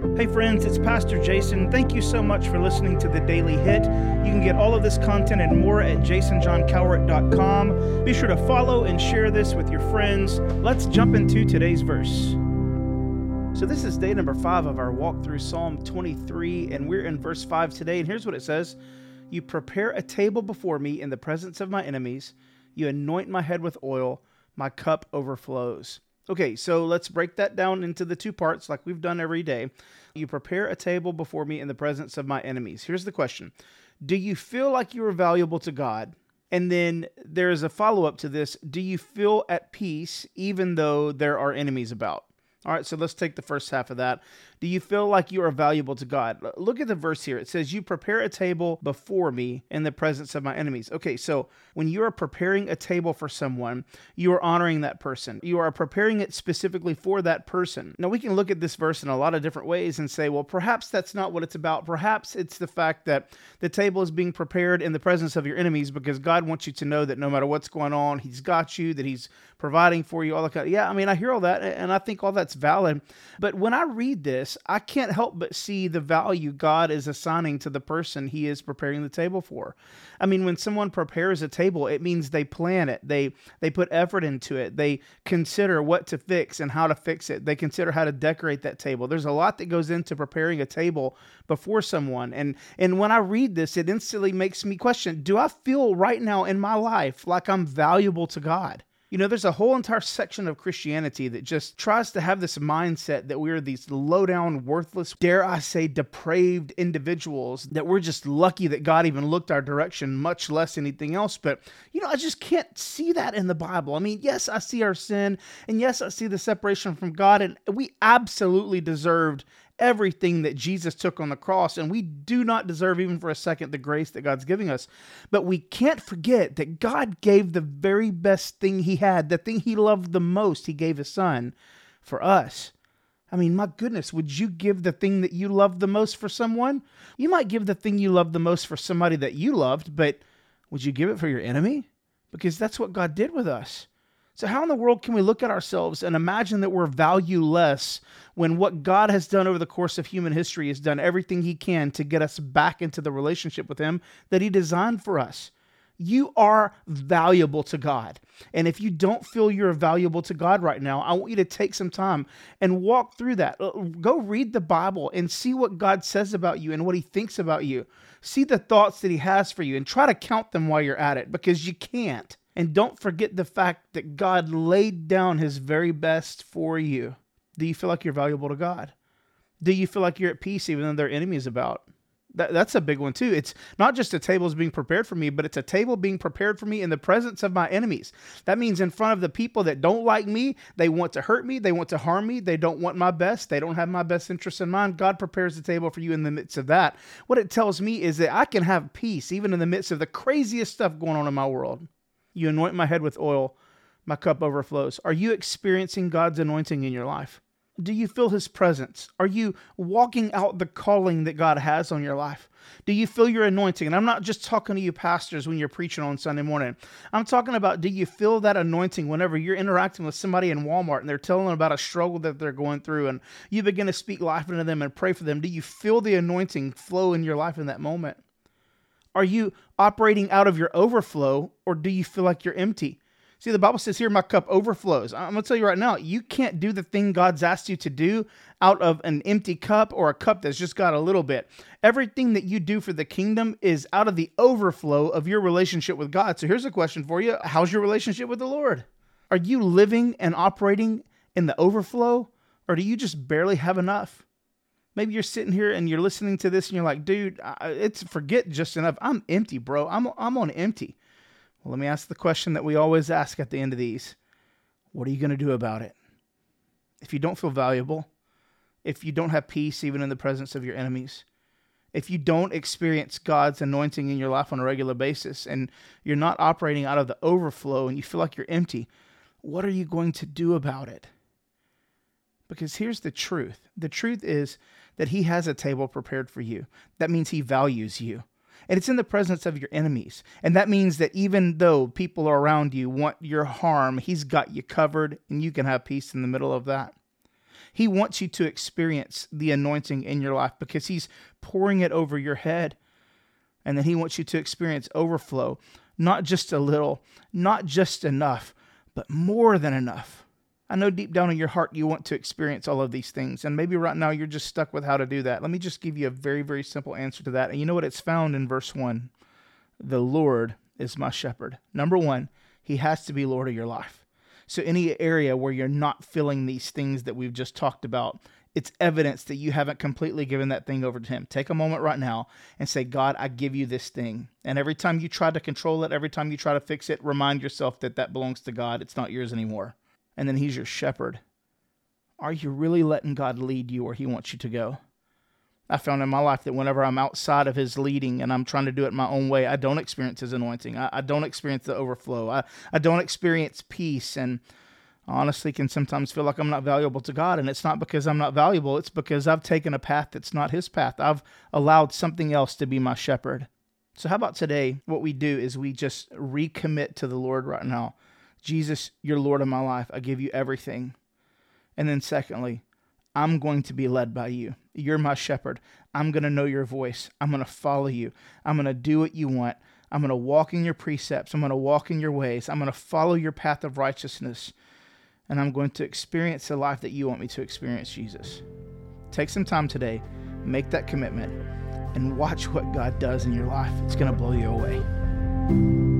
Hey, friends, it's Pastor Jason. Thank you so much for listening to the Daily Hit. You can get all of this content and more at jasonjohncowart.com. Be sure to follow and share this with your friends. Let's jump into today's verse. So, this is day number five of our walk through Psalm 23, and we're in verse 5 today. And here's what it says You prepare a table before me in the presence of my enemies, you anoint my head with oil, my cup overflows. Okay, so let's break that down into the two parts like we've done every day. You prepare a table before me in the presence of my enemies. Here's the question Do you feel like you are valuable to God? And then there is a follow up to this Do you feel at peace even though there are enemies about? All right, so let's take the first half of that. Do you feel like you are valuable to God? Look at the verse here. It says, You prepare a table before me in the presence of my enemies. Okay, so when you are preparing a table for someone, you are honoring that person. You are preparing it specifically for that person. Now, we can look at this verse in a lot of different ways and say, well, perhaps that's not what it's about. Perhaps it's the fact that the table is being prepared in the presence of your enemies because God wants you to know that no matter what's going on, He's got you, that He's providing for you, all that kind of, yeah, I mean, I hear all that and I think all that's valid. But when I read this, I can't help but see the value God is assigning to the person he is preparing the table for. I mean, when someone prepares a table, it means they plan it. They they put effort into it. They consider what to fix and how to fix it. They consider how to decorate that table. There's a lot that goes into preparing a table before someone. And and when I read this, it instantly makes me question, do I feel right now in my life like I'm valuable to God? You know, there's a whole entire section of Christianity that just tries to have this mindset that we're these low down, worthless, dare I say, depraved individuals, that we're just lucky that God even looked our direction, much less anything else. But, you know, I just can't see that in the Bible. I mean, yes, I see our sin, and yes, I see the separation from God, and we absolutely deserved everything that Jesus took on the cross, and we do not deserve even for a second the grace that God's giving us. But we can't forget that God gave the very best thing He had, the thing He loved the most, He gave His Son for us. I mean, my goodness, would you give the thing that you love the most for someone? You might give the thing you love the most for somebody that you loved, but would you give it for your enemy? Because that's what God did with us. So, how in the world can we look at ourselves and imagine that we're valueless when what God has done over the course of human history has done everything He can to get us back into the relationship with Him that He designed for us? You are valuable to God. And if you don't feel you're valuable to God right now, I want you to take some time and walk through that. Uh, go read the Bible and see what God says about you and what He thinks about you. See the thoughts that He has for you and try to count them while you're at it because you can't. And don't forget the fact that God laid down his very best for you. Do you feel like you're valuable to God? Do you feel like you're at peace even though there are enemies about? That, that's a big one too. It's not just a table is being prepared for me, but it's a table being prepared for me in the presence of my enemies. That means in front of the people that don't like me, they want to hurt me, they want to harm me, they don't want my best, they don't have my best interests in mind. God prepares the table for you in the midst of that. What it tells me is that I can have peace even in the midst of the craziest stuff going on in my world. You anoint my head with oil, my cup overflows. Are you experiencing God's anointing in your life? Do you feel his presence? Are you walking out the calling that God has on your life? Do you feel your anointing? And I'm not just talking to you pastors when you're preaching on Sunday morning. I'm talking about do you feel that anointing whenever you're interacting with somebody in Walmart and they're telling them about a struggle that they're going through and you begin to speak life into them and pray for them? Do you feel the anointing flow in your life in that moment? Are you operating out of your overflow or do you feel like you're empty? See, the Bible says here, my cup overflows. I'm going to tell you right now, you can't do the thing God's asked you to do out of an empty cup or a cup that's just got a little bit. Everything that you do for the kingdom is out of the overflow of your relationship with God. So here's a question for you How's your relationship with the Lord? Are you living and operating in the overflow or do you just barely have enough? Maybe you're sitting here and you're listening to this and you're like, dude, it's forget just enough. I'm empty, bro. I'm, I'm on empty. Well, let me ask the question that we always ask at the end of these What are you going to do about it? If you don't feel valuable, if you don't have peace even in the presence of your enemies, if you don't experience God's anointing in your life on a regular basis and you're not operating out of the overflow and you feel like you're empty, what are you going to do about it? Because here's the truth the truth is that He has a table prepared for you. That means He values you. And it's in the presence of your enemies. And that means that even though people around you want your harm, He's got you covered and you can have peace in the middle of that. He wants you to experience the anointing in your life because He's pouring it over your head. And then He wants you to experience overflow, not just a little, not just enough, but more than enough. I know deep down in your heart you want to experience all of these things. And maybe right now you're just stuck with how to do that. Let me just give you a very, very simple answer to that. And you know what? It's found in verse 1 The Lord is my shepherd. Number one, He has to be Lord of your life. So, any area where you're not feeling these things that we've just talked about, it's evidence that you haven't completely given that thing over to Him. Take a moment right now and say, God, I give you this thing. And every time you try to control it, every time you try to fix it, remind yourself that that belongs to God. It's not yours anymore and then He's your shepherd. Are you really letting God lead you where He wants you to go? I found in my life that whenever I'm outside of His leading and I'm trying to do it my own way, I don't experience His anointing. I, I don't experience the overflow. I, I don't experience peace. And honestly, can sometimes feel like I'm not valuable to God. And it's not because I'm not valuable, it's because I've taken a path that's not His path. I've allowed something else to be my shepherd. So, how about today? What we do is we just recommit to the Lord right now. Jesus, you're Lord of my life. I give you everything. And then, secondly, I'm going to be led by you. You're my shepherd. I'm going to know your voice. I'm going to follow you. I'm going to do what you want. I'm going to walk in your precepts. I'm going to walk in your ways. I'm going to follow your path of righteousness. And I'm going to experience the life that you want me to experience, Jesus. Take some time today, make that commitment, and watch what God does in your life. It's going to blow you away.